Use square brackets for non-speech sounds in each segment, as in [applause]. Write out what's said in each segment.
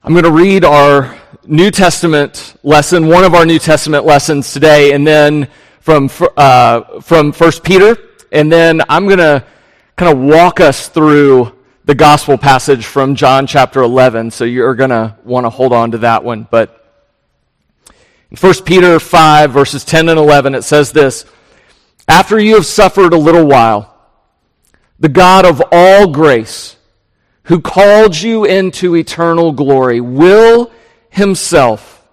I'm going to read our New Testament lesson, one of our New Testament lessons today, and then from, uh, from 1 Peter, and then I'm going to kind of walk us through the gospel passage from John chapter 11, so you're going to want to hold on to that one. But in 1 Peter 5, verses 10 and 11, it says this After you have suffered a little while, the God of all grace, who called you into eternal glory, will himself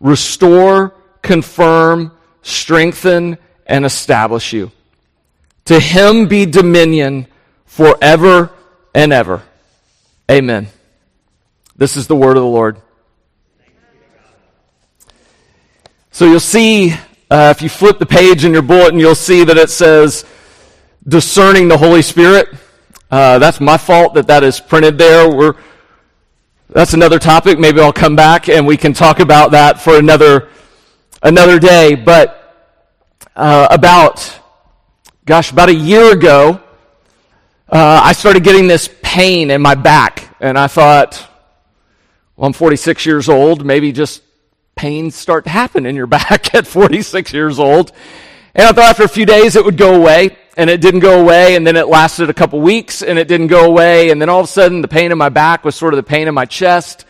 restore, confirm, strengthen, and establish you. To him be dominion forever and ever. Amen. This is the word of the Lord. So you'll see, uh, if you flip the page in your bulletin, you'll see that it says discerning the Holy Spirit. Uh, that's my fault that that is printed there. We're, that's another topic. Maybe I'll come back and we can talk about that for another another day. But uh, about, gosh, about a year ago, uh, I started getting this pain in my back, and I thought, well, I'm 46 years old. Maybe just pains start to happen in your [laughs] back at 46 years old. And I thought after a few days it would go away and it didn't go away, and then it lasted a couple weeks, and it didn't go away, and then all of a sudden the pain in my back was sort of the pain in my chest.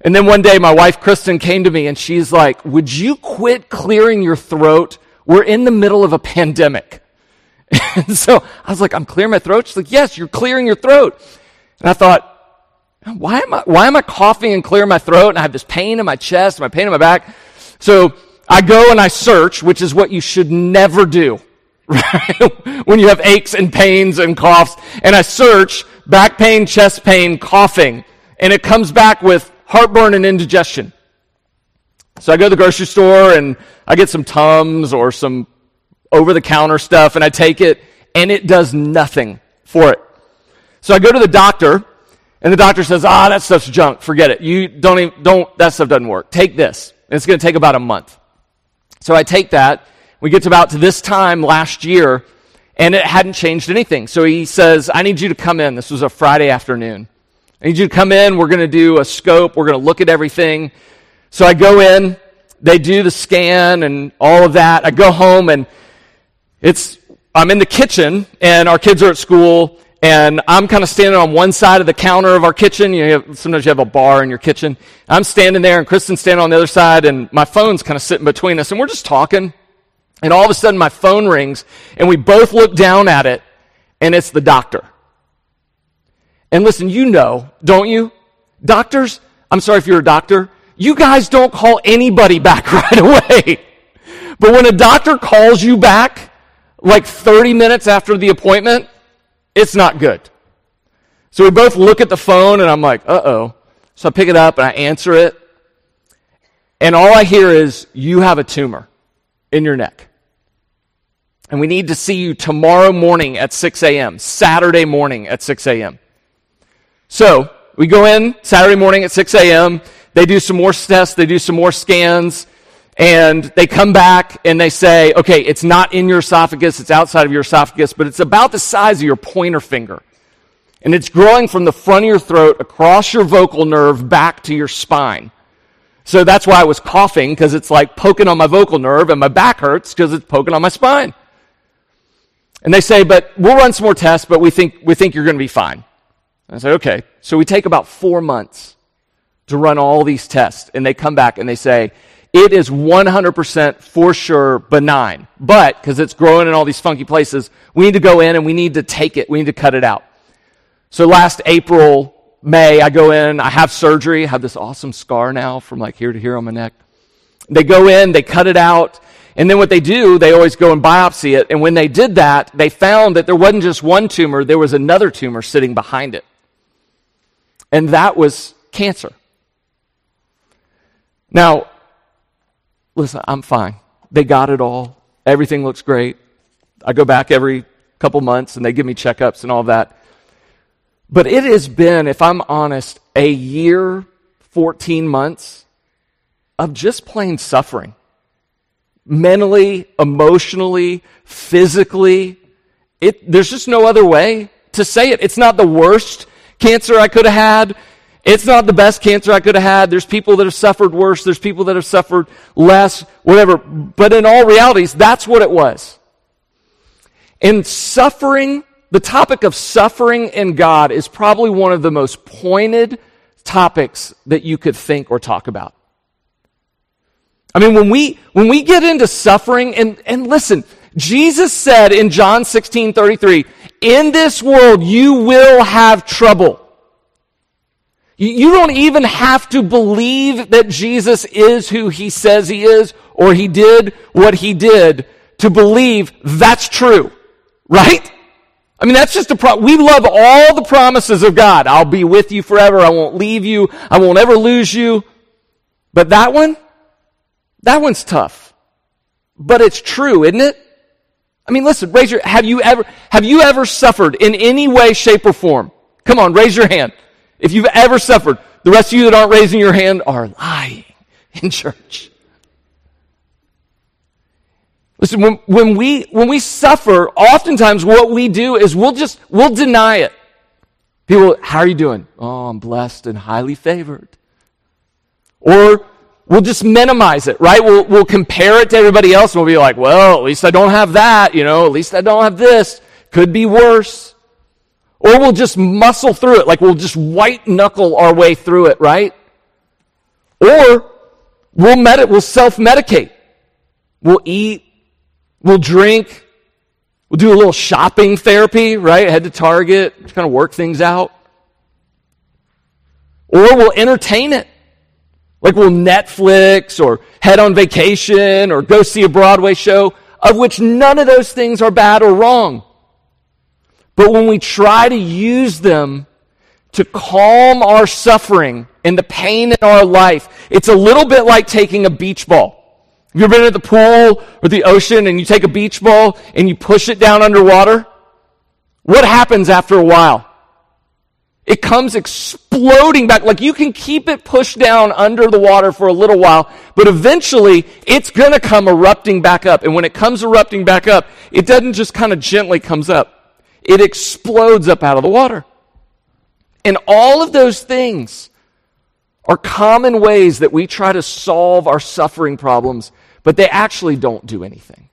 And then one day my wife Kristen came to me and she's like, Would you quit clearing your throat? We're in the middle of a pandemic. [laughs] And so I was like, I'm clearing my throat. She's like, Yes, you're clearing your throat. And I thought, why am I, why am I coughing and clearing my throat? And I have this pain in my chest, my pain in my back. So I go and I search, which is what you should never do. [laughs] When you have aches and pains and coughs. And I search back pain, chest pain, coughing. And it comes back with heartburn and indigestion. So I go to the grocery store and I get some Tums or some over the counter stuff and I take it and it does nothing for it. So I go to the doctor and the doctor says, ah, that stuff's junk. Forget it. You don't even, don't, that stuff doesn't work. Take this. And it's going to take about a month. So I take that we get to about to this time last year, and it hadn't changed anything. So he says, I need you to come in. This was a Friday afternoon. I need you to come in. We're going to do a scope. We're going to look at everything. So I go in. They do the scan and all of that. I go home and it's, I'm in the kitchen and our kids are at school and I'm kind of standing on one side of the counter of our kitchen. You have, sometimes you have a bar in your kitchen. I'm standing there and Kristen's standing on the other side and my phone's kind of sitting between us and we're just talking. And all of a sudden my phone rings and we both look down at it and it's the doctor. And listen, you know, don't you? Doctors, I'm sorry if you're a doctor, you guys don't call anybody back [laughs] right away. But when a doctor calls you back like 30 minutes after the appointment, it's not good. So we both look at the phone and I'm like, uh oh. So I pick it up and I answer it. And all I hear is, you have a tumor in your neck. And we need to see you tomorrow morning at 6 a.m., Saturday morning at 6 a.m. So we go in Saturday morning at 6 a.m. They do some more tests, they do some more scans, and they come back and they say, okay, it's not in your esophagus, it's outside of your esophagus, but it's about the size of your pointer finger. And it's growing from the front of your throat across your vocal nerve back to your spine. So that's why I was coughing, because it's like poking on my vocal nerve, and my back hurts because it's poking on my spine. And they say, but we'll run some more tests, but we think, we think you're going to be fine. I say, okay. So we take about four months to run all these tests. And they come back and they say, it is 100% for sure benign. But, because it's growing in all these funky places, we need to go in and we need to take it. We need to cut it out. So last April, May, I go in, I have surgery, I have this awesome scar now from like here to here on my neck. They go in, they cut it out, and then what they do, they always go and biopsy it. And when they did that, they found that there wasn't just one tumor, there was another tumor sitting behind it. And that was cancer. Now, listen, I'm fine. They got it all. Everything looks great. I go back every couple months and they give me checkups and all that. But it has been, if I'm honest, a year, 14 months of just plain suffering mentally, emotionally, physically. It, there's just no other way to say it. It's not the worst cancer I could have had. It's not the best cancer I could have had. There's people that have suffered worse. There's people that have suffered less, whatever. But in all realities, that's what it was. And suffering, the topic of suffering in God is probably one of the most pointed topics that you could think or talk about. I mean, when we, when we get into suffering, and, and listen, Jesus said in John 16 33, in this world you will have trouble. You don't even have to believe that Jesus is who he says he is or he did what he did to believe that's true. Right? I mean, that's just a pro- we love all the promises of God. I'll be with you forever. I won't leave you. I won't ever lose you. But that one, that one's tough. But it's true, isn't it? I mean, listen, raise your, have you ever, have you ever suffered in any way, shape, or form? Come on, raise your hand. If you've ever suffered, the rest of you that aren't raising your hand are lying [laughs] in church. Listen, when, when, we, when we suffer, oftentimes what we do is we'll just, we'll deny it. People, how are you doing? Oh, I'm blessed and highly favored. Or we'll just minimize it, right? We'll, we'll compare it to everybody else and we'll be like, well, at least I don't have that, you know, at least I don't have this. Could be worse. Or we'll just muscle through it, like we'll just white knuckle our way through it, right? Or we'll med- we'll self-medicate. We'll eat, we'll drink, we'll do a little shopping therapy, right? Head to Target, kind of work things out. Or we'll entertain it. Like we'll Netflix or head on vacation or go see a Broadway show, of which none of those things are bad or wrong. But when we try to use them to calm our suffering and the pain in our life, it's a little bit like taking a beach ball. Have you ever been at the pool or the ocean and you take a beach ball and you push it down underwater? What happens after a while? It comes exploding back. Like you can keep it pushed down under the water for a little while, but eventually it's gonna come erupting back up. And when it comes erupting back up, it doesn't just kind of gently comes up it explodes up out of the water. And all of those things are common ways that we try to solve our suffering problems, but they actually don't do anything.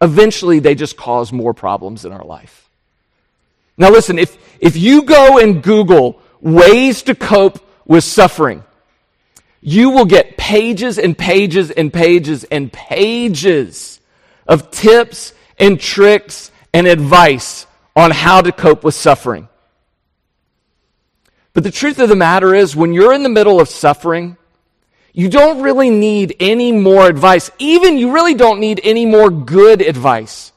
Eventually, they just cause more problems in our life. Now, listen, if, if you go and Google ways to cope with suffering, you will get pages and pages and pages and pages of tips and tricks and advice on how to cope with suffering. But the truth of the matter is, when you're in the middle of suffering, you don't really need any more advice. Even you really don't need any more good advice.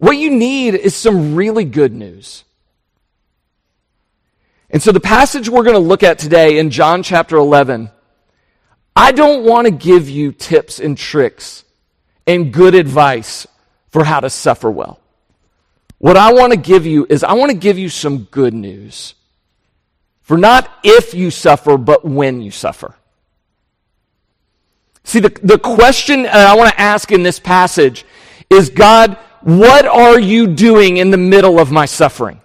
What you need is some really good news. And so the passage we're going to look at today in John chapter 11, I don't want to give you tips and tricks and good advice for how to suffer well. What I want to give you is I want to give you some good news. For not if you suffer, but when you suffer. See, the, the question I want to ask in this passage is God, what are you doing in the middle of my suffering?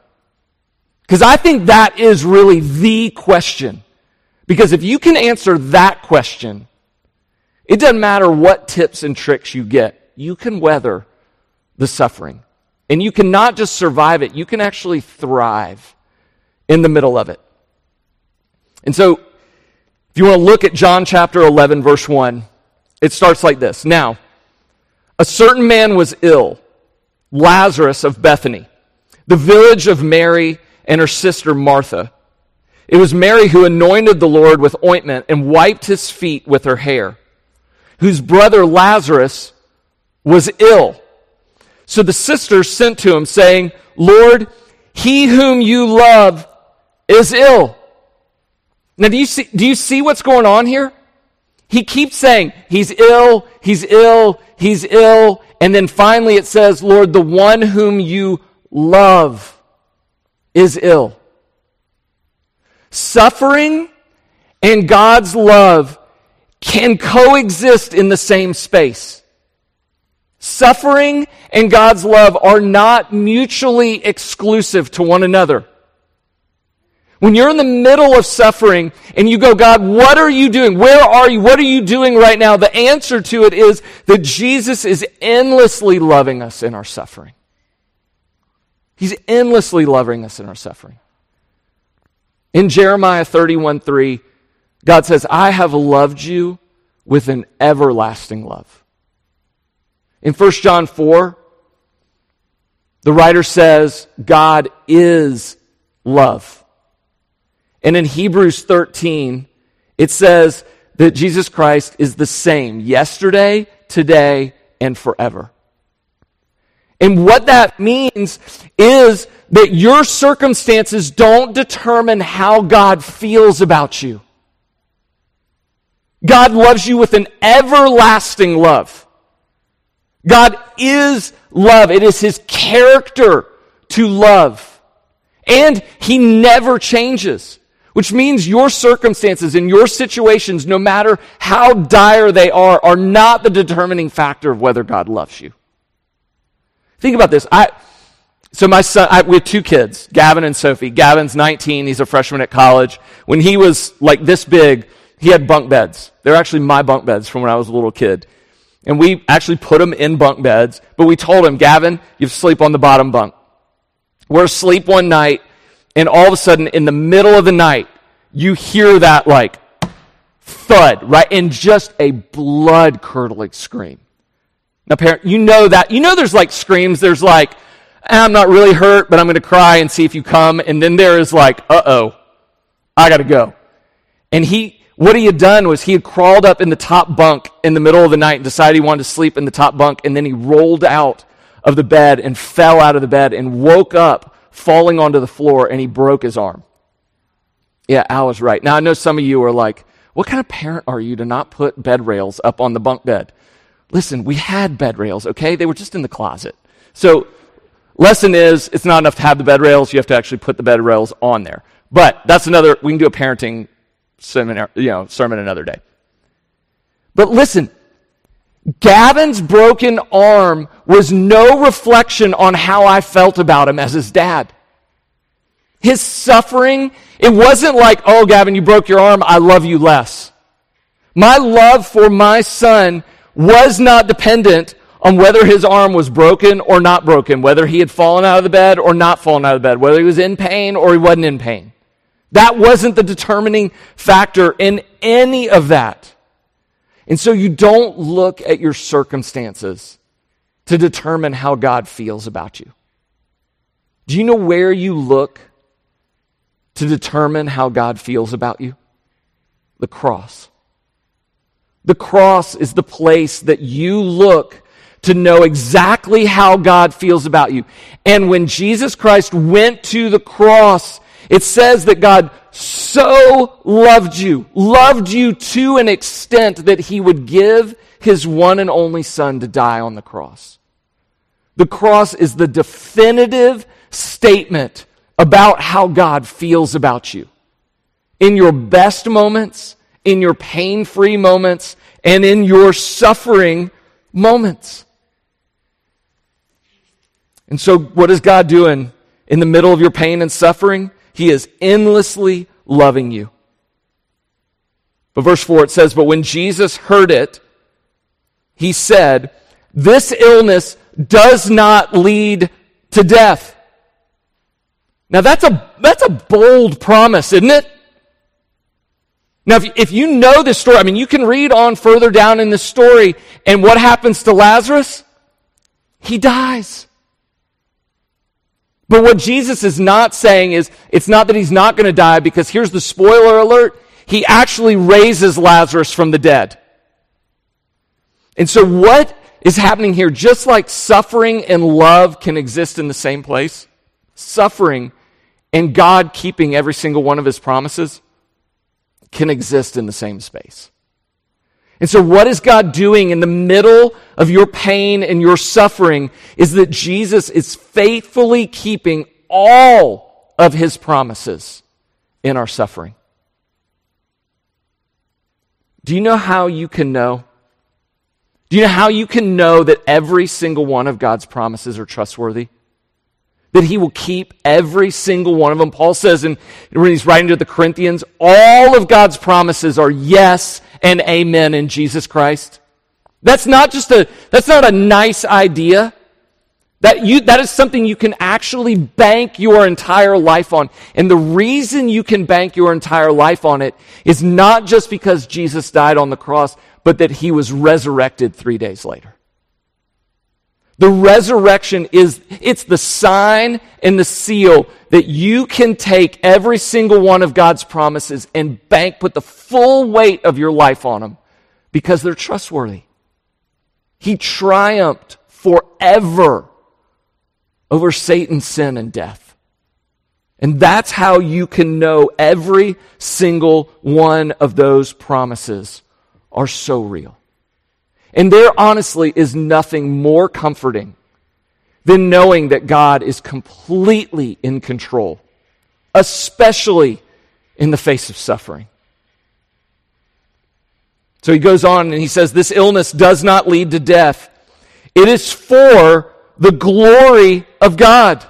Because I think that is really the question. Because if you can answer that question, it doesn't matter what tips and tricks you get, you can weather the suffering. And you can not just survive it, you can actually thrive in the middle of it. And so, if you want to look at John chapter 11, verse 1, it starts like this Now, a certain man was ill, Lazarus of Bethany, the village of Mary and her sister Martha. It was Mary who anointed the Lord with ointment and wiped his feet with her hair, whose brother Lazarus was ill. So the sisters sent to him, saying, Lord, he whom you love is ill. Now, do you see, do you see what's going on here? He keeps saying, He's ill, He's ill, He's ill. And then finally it says, Lord, the one whom you love is ill. Suffering and God's love can coexist in the same space. Suffering and God's love are not mutually exclusive to one another. When you're in the middle of suffering and you go, God, what are you doing? Where are you? What are you doing right now? The answer to it is that Jesus is endlessly loving us in our suffering. He's endlessly loving us in our suffering. In Jeremiah 31 3, God says, I have loved you with an everlasting love. In 1 John 4, the writer says, God is love. And in Hebrews 13, it says that Jesus Christ is the same yesterday, today, and forever. And what that means is that your circumstances don't determine how God feels about you. God loves you with an everlasting love. God is love. It is his character to love. And he never changes, which means your circumstances and your situations, no matter how dire they are, are not the determining factor of whether God loves you. Think about this. I, so my son, I, we have two kids, Gavin and Sophie. Gavin's 19. He's a freshman at college. When he was like this big, he had bunk beds. They're actually my bunk beds from when I was a little kid. And we actually put him in bunk beds, but we told him, Gavin, you sleep on the bottom bunk. We're asleep one night, and all of a sudden, in the middle of the night, you hear that like thud, right? And just a blood curdling scream. Now, parent, you know that. You know there's like screams. There's like, eh, I'm not really hurt, but I'm going to cry and see if you come. And then there is like, uh oh, I got to go. And he, what he had done was he had crawled up in the top bunk in the middle of the night and decided he wanted to sleep in the top bunk. And then he rolled out of the bed and fell out of the bed and woke up falling onto the floor and he broke his arm. Yeah, Al was right. Now I know some of you are like, what kind of parent are you to not put bed rails up on the bunk bed? Listen, we had bed rails, okay? They were just in the closet. So, lesson is it's not enough to have the bed rails, you have to actually put the bed rails on there. But that's another, we can do a parenting seminar, you know, sermon another day. But listen, Gavin's broken arm was no reflection on how I felt about him as his dad. His suffering, it wasn't like, oh, Gavin, you broke your arm, I love you less. My love for my son was not dependent on whether his arm was broken or not broken, whether he had fallen out of the bed or not fallen out of the bed, whether he was in pain or he wasn't in pain. That wasn't the determining factor in any of that. And so you don't look at your circumstances to determine how God feels about you. Do you know where you look to determine how God feels about you? The cross. The cross is the place that you look to know exactly how God feels about you. And when Jesus Christ went to the cross, it says that God so loved you, loved you to an extent that he would give his one and only son to die on the cross. The cross is the definitive statement about how God feels about you. In your best moments, in your pain free moments and in your suffering moments. And so, what is God doing in the middle of your pain and suffering? He is endlessly loving you. But verse 4 it says, But when Jesus heard it, he said, This illness does not lead to death. Now that's a, that's a bold promise, isn't it? Now, if, if you know this story, I mean, you can read on further down in the story, and what happens to Lazarus? He dies. But what Jesus is not saying is, it's not that he's not going to die, because here's the spoiler alert he actually raises Lazarus from the dead. And so, what is happening here? Just like suffering and love can exist in the same place, suffering and God keeping every single one of his promises can exist in the same space. And so, what is God doing in the middle of your pain and your suffering is that Jesus is faithfully keeping all of his promises in our suffering. Do you know how you can know? Do you know how you can know that every single one of God's promises are trustworthy? that he will keep every single one of them. Paul says in, when he's writing to the Corinthians, all of God's promises are yes and amen in Jesus Christ. That's not just a, that's not a nice idea. That, you, that is something you can actually bank your entire life on. And the reason you can bank your entire life on it is not just because Jesus died on the cross, but that he was resurrected three days later. The resurrection is, it's the sign and the seal that you can take every single one of God's promises and bank, put the full weight of your life on them because they're trustworthy. He triumphed forever over Satan, sin, and death. And that's how you can know every single one of those promises are so real. And there honestly is nothing more comforting than knowing that God is completely in control, especially in the face of suffering. So he goes on and he says, This illness does not lead to death. It is for the glory of God,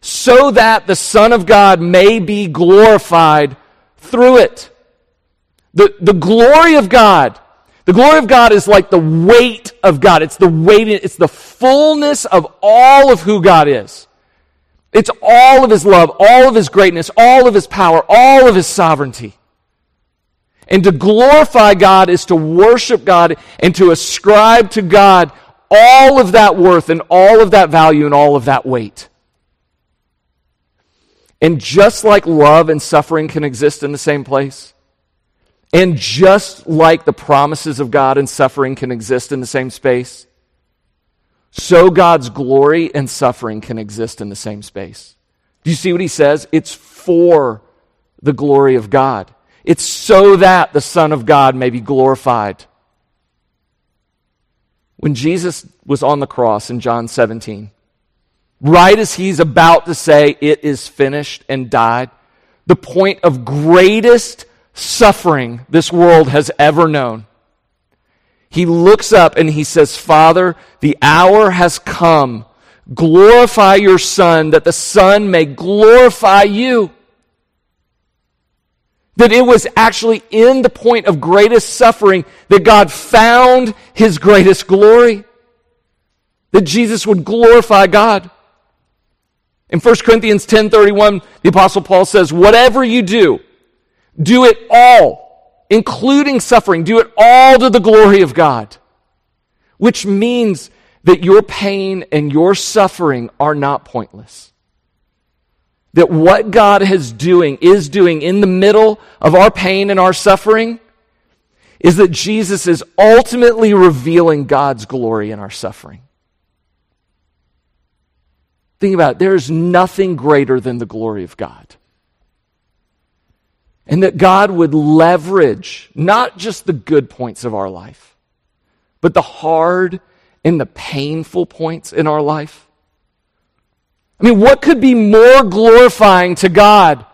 so that the Son of God may be glorified through it. The, the glory of God the glory of God is like the weight of God. It's the weight, it's the fullness of all of who God is. It's all of His love, all of His greatness, all of His power, all of His sovereignty. And to glorify God is to worship God and to ascribe to God all of that worth and all of that value and all of that weight. And just like love and suffering can exist in the same place, and just like the promises of God and suffering can exist in the same space, so God's glory and suffering can exist in the same space. Do you see what he says? It's for the glory of God. It's so that the Son of God may be glorified. When Jesus was on the cross in John 17, right as he's about to say, It is finished and died, the point of greatest suffering this world has ever known. He looks up and he says, Father, the hour has come. Glorify your Son, that the Son may glorify you. That it was actually in the point of greatest suffering that God found his greatest glory. That Jesus would glorify God. In 1 Corinthians 10:31, the apostle Paul says, "Whatever you do, do it all, including suffering. Do it all to the glory of God. Which means that your pain and your suffering are not pointless. That what God is doing, is doing in the middle of our pain and our suffering, is that Jesus is ultimately revealing God's glory in our suffering. Think about it. There is nothing greater than the glory of God. And that God would leverage not just the good points of our life, but the hard and the painful points in our life. I mean, what could be more glorifying to God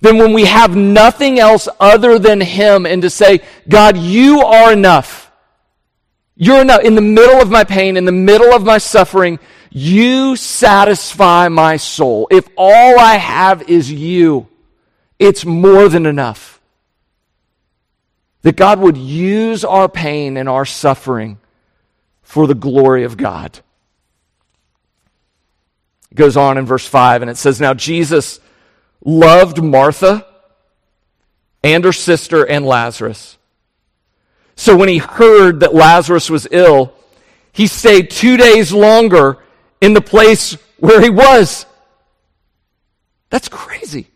than when we have nothing else other than Him and to say, God, you are enough. You're enough. In the middle of my pain, in the middle of my suffering, you satisfy my soul. If all I have is you, it's more than enough. That God would use our pain and our suffering for the glory of God. It goes on in verse 5, and it says, Now Jesus loved Martha and her sister and Lazarus. So when he heard that Lazarus was ill, he stayed two days longer in the place where he was. That's crazy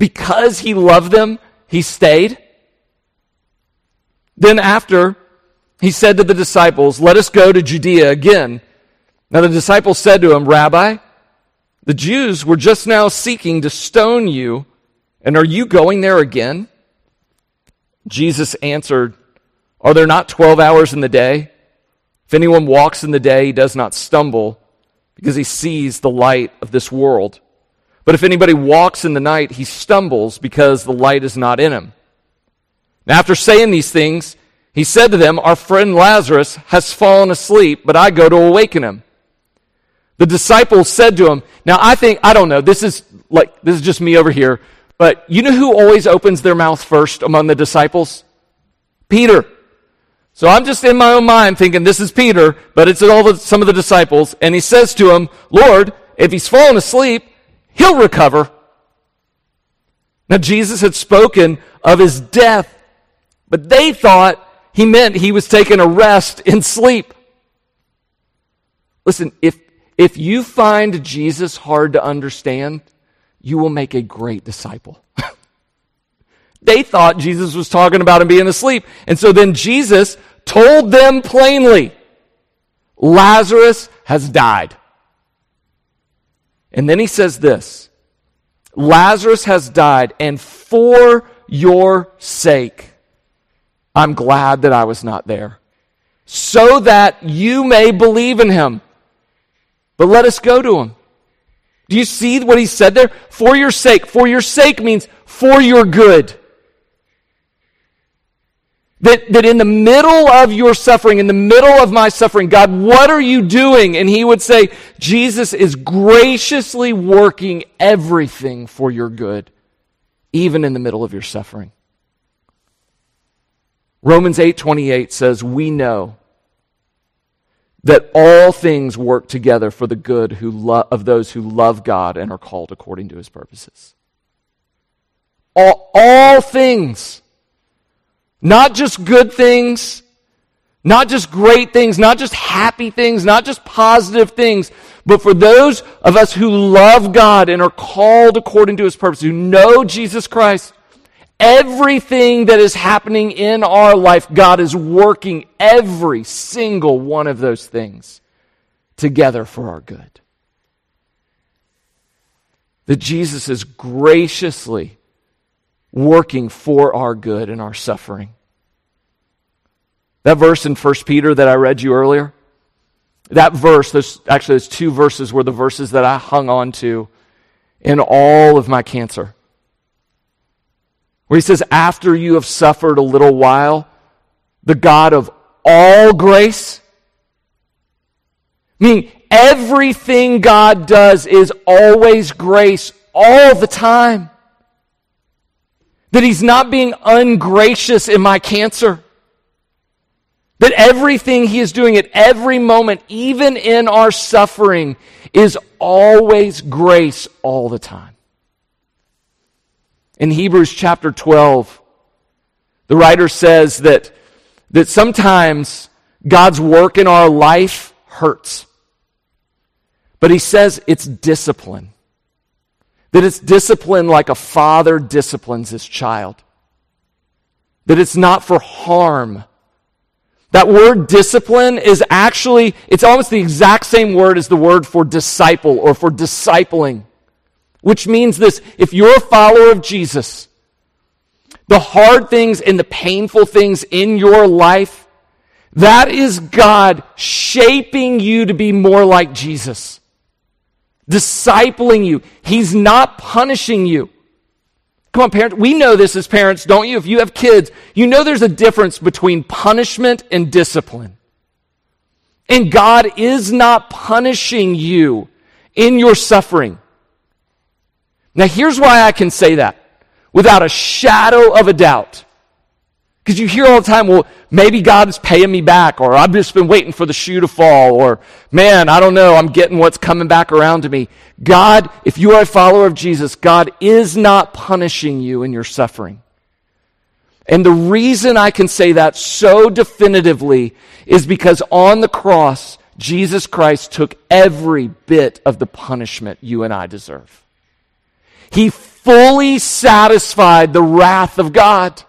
because he loved them, he stayed. Then, after, he said to the disciples, Let us go to Judea again. Now, the disciples said to him, Rabbi, the Jews were just now seeking to stone you, and are you going there again? Jesus answered, Are there not 12 hours in the day? If anyone walks in the day, he does not stumble, because he sees the light of this world. But if anybody walks in the night, he stumbles because the light is not in him. Now, after saying these things, he said to them, Our friend Lazarus has fallen asleep, but I go to awaken him. The disciples said to him, Now I think, I don't know, this is like, this is just me over here, but you know who always opens their mouth first among the disciples? Peter. So I'm just in my own mind thinking this is Peter, but it's all the, some of the disciples, and he says to him, Lord, if he's fallen asleep, he'll recover. Now Jesus had spoken of his death, but they thought he meant he was taking a rest in sleep. Listen, if, if you find Jesus hard to understand, you will make a great disciple. [laughs] they thought Jesus was talking about him being asleep. And so then Jesus told them plainly, Lazarus has died. And then he says this Lazarus has died, and for your sake, I'm glad that I was not there, so that you may believe in him. But let us go to him. Do you see what he said there? For your sake. For your sake means for your good. That, that in the middle of your suffering, in the middle of my suffering, God, what are you doing? And he would say, Jesus is graciously working everything for your good, even in the middle of your suffering. Romans 8:28 says, "We know that all things work together for the good who lo- of those who love God and are called according to his purposes. All, all things. Not just good things, not just great things, not just happy things, not just positive things, but for those of us who love God and are called according to his purpose, who know Jesus Christ, Everything that is happening in our life, God is working every single one of those things together for our good. That Jesus is graciously working for our good in our suffering. That verse in 1 Peter that I read you earlier, that verse, there's actually those two verses were the verses that I hung on to in all of my cancer where he says, After you have suffered a little while, the God of all grace, meaning everything God does is always grace all the time. That he's not being ungracious in my cancer. That everything he is doing at every moment, even in our suffering, is always grace all the time. In Hebrews chapter 12, the writer says that, that sometimes God's work in our life hurts. But he says it's discipline. That it's discipline like a father disciplines his child. That it's not for harm. That word discipline is actually, it's almost the exact same word as the word for disciple or for discipling. Which means this if you're a follower of Jesus, the hard things and the painful things in your life, that is God shaping you to be more like Jesus, discipling you. He's not punishing you. Come on, parents. We know this as parents, don't you? If you have kids, you know there's a difference between punishment and discipline. And God is not punishing you in your suffering. Now, here's why I can say that without a shadow of a doubt. Because you hear all the time, well, maybe God is paying me back, or I've just been waiting for the shoe to fall, or man, I don't know, I'm getting what's coming back around to me. God, if you are a follower of Jesus, God is not punishing you in your suffering. And the reason I can say that so definitively is because on the cross, Jesus Christ took every bit of the punishment you and I deserve. He fully satisfied the wrath of God.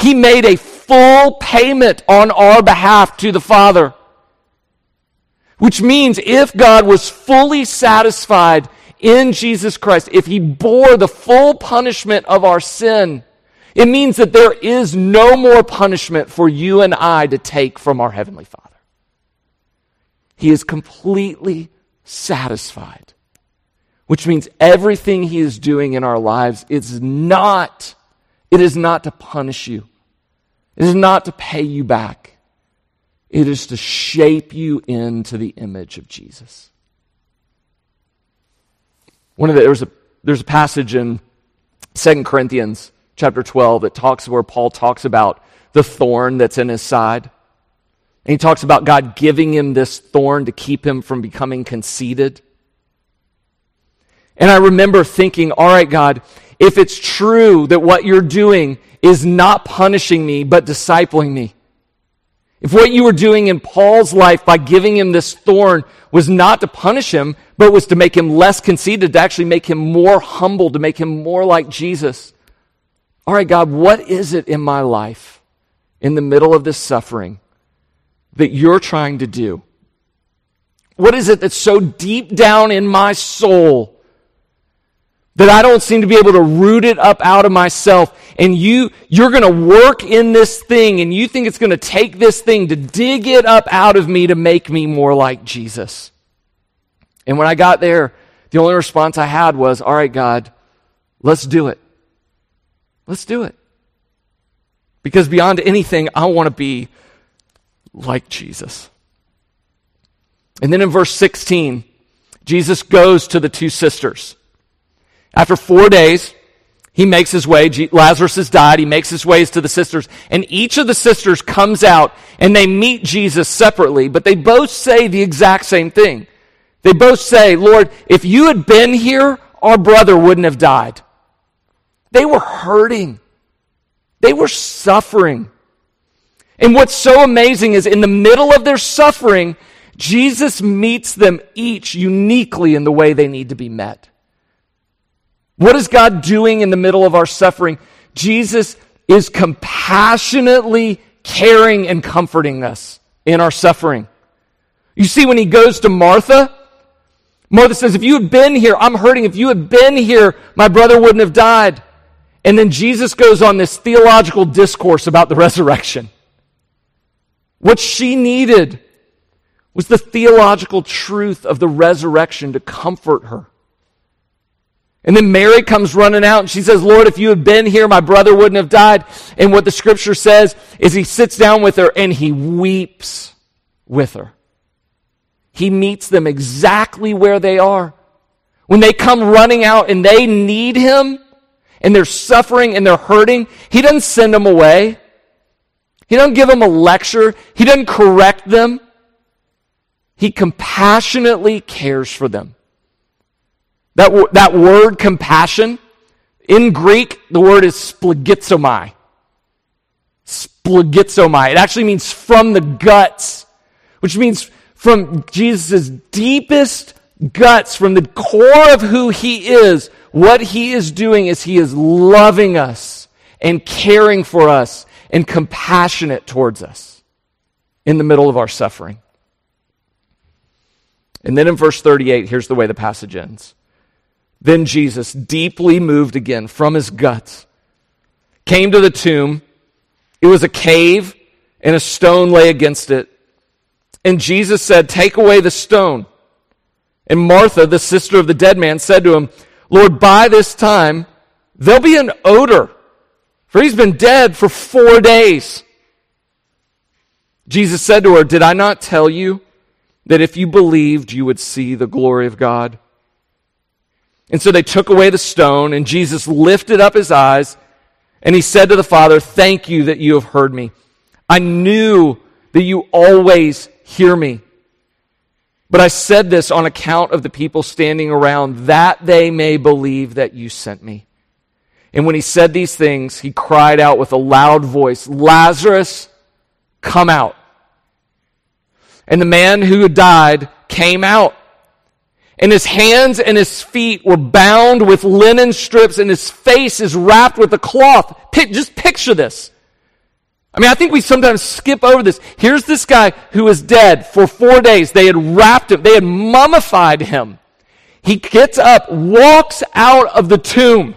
He made a full payment on our behalf to the Father. Which means if God was fully satisfied in Jesus Christ, if He bore the full punishment of our sin, it means that there is no more punishment for you and I to take from our Heavenly Father. He is completely satisfied which means everything he is doing in our lives is not, it is not to punish you. It is not to pay you back. It is to shape you into the image of Jesus. One of the, there's a there's a passage in 2 Corinthians chapter 12 that talks where Paul talks about the thorn that's in his side. And he talks about God giving him this thorn to keep him from becoming conceited. And I remember thinking, all right, God, if it's true that what you're doing is not punishing me, but discipling me, if what you were doing in Paul's life by giving him this thorn was not to punish him, but was to make him less conceited, to actually make him more humble, to make him more like Jesus. All right, God, what is it in my life in the middle of this suffering that you're trying to do? What is it that's so deep down in my soul that I don't seem to be able to root it up out of myself. And you, you're going to work in this thing and you think it's going to take this thing to dig it up out of me to make me more like Jesus. And when I got there, the only response I had was, all right, God, let's do it. Let's do it. Because beyond anything, I want to be like Jesus. And then in verse 16, Jesus goes to the two sisters. After four days, he makes his way. Lazarus has died. He makes his ways to the sisters. And each of the sisters comes out and they meet Jesus separately, but they both say the exact same thing. They both say, Lord, if you had been here, our brother wouldn't have died. They were hurting. They were suffering. And what's so amazing is in the middle of their suffering, Jesus meets them each uniquely in the way they need to be met. What is God doing in the middle of our suffering? Jesus is compassionately caring and comforting us in our suffering. You see, when he goes to Martha, Martha says, If you had been here, I'm hurting. If you had been here, my brother wouldn't have died. And then Jesus goes on this theological discourse about the [laughs] resurrection. What she needed was the theological truth of the resurrection to comfort her. And then Mary comes running out and she says, Lord, if you had been here, my brother wouldn't have died. And what the scripture says is he sits down with her and he weeps with her. He meets them exactly where they are. When they come running out and they need him and they're suffering and they're hurting, he doesn't send them away. He doesn't give them a lecture. He doesn't correct them. He compassionately cares for them. That, that word compassion, in Greek, the word is splanchnizomai. Splanchnizomai. It actually means from the guts, which means from Jesus' deepest guts, from the core of who he is, what he is doing is he is loving us and caring for us and compassionate towards us in the middle of our suffering. And then in verse 38, here's the way the passage ends. Then Jesus, deeply moved again from his guts, came to the tomb. It was a cave, and a stone lay against it. And Jesus said, Take away the stone. And Martha, the sister of the dead man, said to him, Lord, by this time there'll be an odor, for he's been dead for four days. Jesus said to her, Did I not tell you that if you believed, you would see the glory of God? And so they took away the stone, and Jesus lifted up his eyes, and he said to the Father, Thank you that you have heard me. I knew that you always hear me. But I said this on account of the people standing around, that they may believe that you sent me. And when he said these things, he cried out with a loud voice, Lazarus, come out. And the man who had died came out and his hands and his feet were bound with linen strips, and his face is wrapped with a cloth. just picture this. I mean, I think we sometimes skip over this. Here's this guy who is dead for four days. They had wrapped him, they had mummified him. He gets up, walks out of the tomb.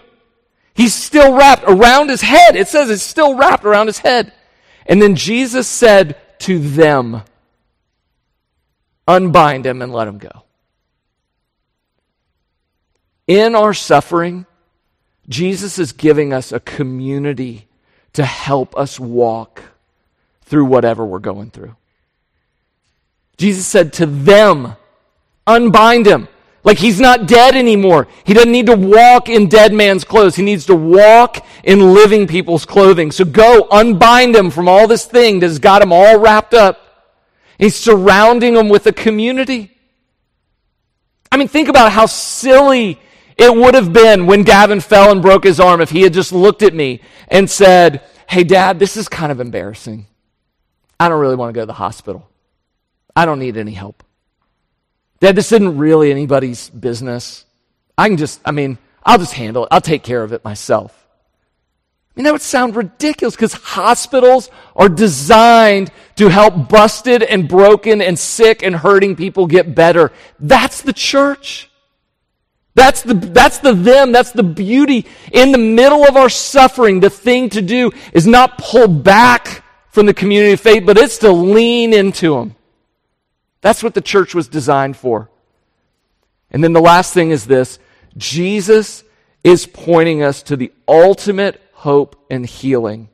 He's still wrapped around his head. It says it's still wrapped around his head. And then Jesus said to them, Unbind him and let him go. In our suffering, Jesus is giving us a community to help us walk through whatever we're going through. Jesus said to them, Unbind him, Like he's not dead anymore. He doesn't need to walk in dead man's clothes. He needs to walk in living people's clothing. So go unbind him from all this thing that's got him all wrapped up. He's surrounding him with a community. I mean, think about how silly it would have been when Gavin fell and broke his arm if he had just looked at me and said, Hey, dad, this is kind of embarrassing. I don't really want to go to the hospital. I don't need any help. Dad, this isn't really anybody's business. I can just, I mean, I'll just handle it. I'll take care of it myself. I mean, that would sound ridiculous because hospitals are designed to help busted and broken and sick and hurting people get better. That's the church. That's the, that's the them. That's the beauty. In the middle of our suffering, the thing to do is not pull back from the community of faith, but it's to lean into them. That's what the church was designed for. And then the last thing is this Jesus is pointing us to the ultimate hope and healing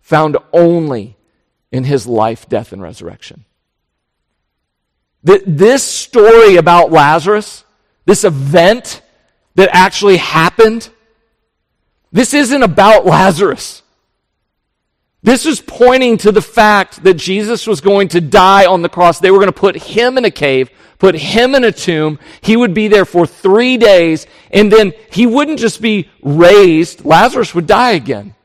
found only in his life, death, and resurrection. This story about Lazarus, this event that actually happened, this isn't about Lazarus. This is pointing to the fact that Jesus was going to die on the cross. They were going to put him in a cave, put him in a tomb. He would be there for three days, and then he wouldn't just be raised, Lazarus would die again.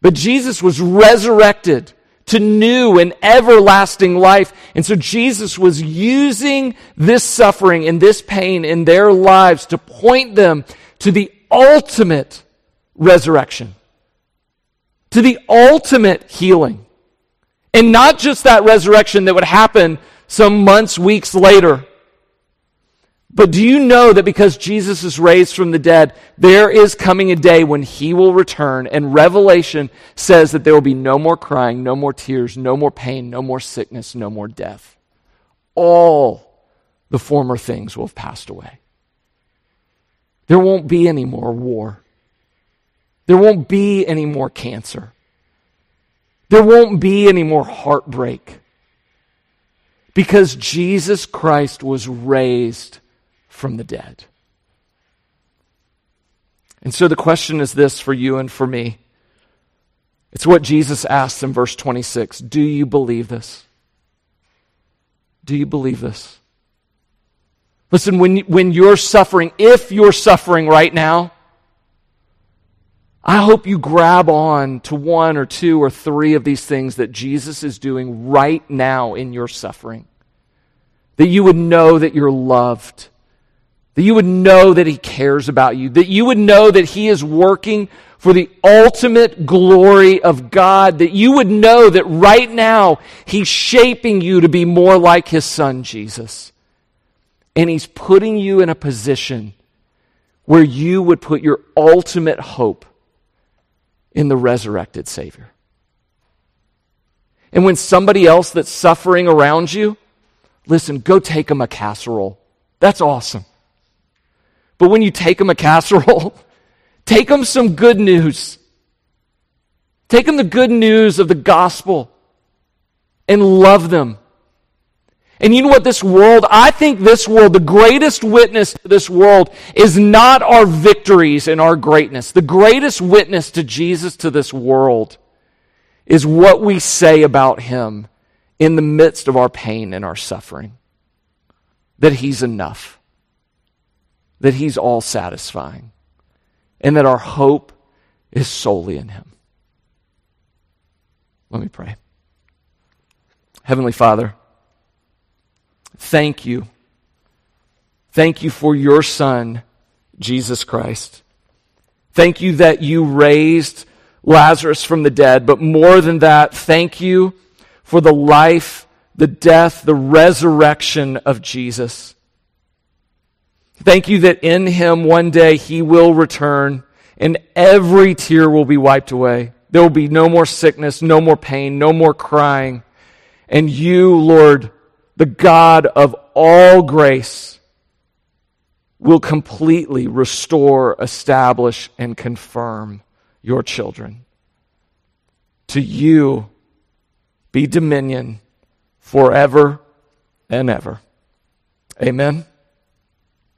But Jesus was resurrected to new and everlasting life. And so Jesus was using this suffering and this pain in their lives to point them to the ultimate resurrection to the ultimate healing. And not just that resurrection that would happen some months, weeks later. But do you know that because Jesus is raised from the dead, there is coming a day when he will return, and Revelation says that there will be no more crying, no more tears, no more pain, no more sickness, no more death. All the former things will have passed away. There won't be any more war. There won't be any more cancer. There won't be any more heartbreak. Because Jesus Christ was raised from the dead. And so the question is this for you and for me. It's what Jesus asks in verse 26. Do you believe this? Do you believe this? Listen, when, when you're suffering, if you're suffering right now, I hope you grab on to one or two or three of these things that Jesus is doing right now in your suffering. That you would know that you're loved. That you would know that He cares about you. That you would know that He is working for the ultimate glory of God. That you would know that right now He's shaping you to be more like His Son, Jesus. And He's putting you in a position where you would put your ultimate hope in the resurrected Savior. And when somebody else that's suffering around you, listen, go take them a casserole. That's awesome. But when you take them a casserole, [laughs] take them some good news. Take them the good news of the gospel and love them and you know what this world, I think this world, the greatest witness to this world is not our victories and our greatness. The greatest witness to Jesus to this world is what we say about him in the midst of our pain and our suffering. That he's enough. That he's all satisfying. And that our hope is solely in him. Let me pray. Heavenly Father, Thank you. Thank you for your Son, Jesus Christ. Thank you that you raised Lazarus from the dead, but more than that, thank you for the life, the death, the resurrection of Jesus. Thank you that in him one day he will return and every tear will be wiped away. There will be no more sickness, no more pain, no more crying. And you, Lord, the God of all grace, will completely restore, establish, and confirm your children. To you be dominion forever and ever. Amen.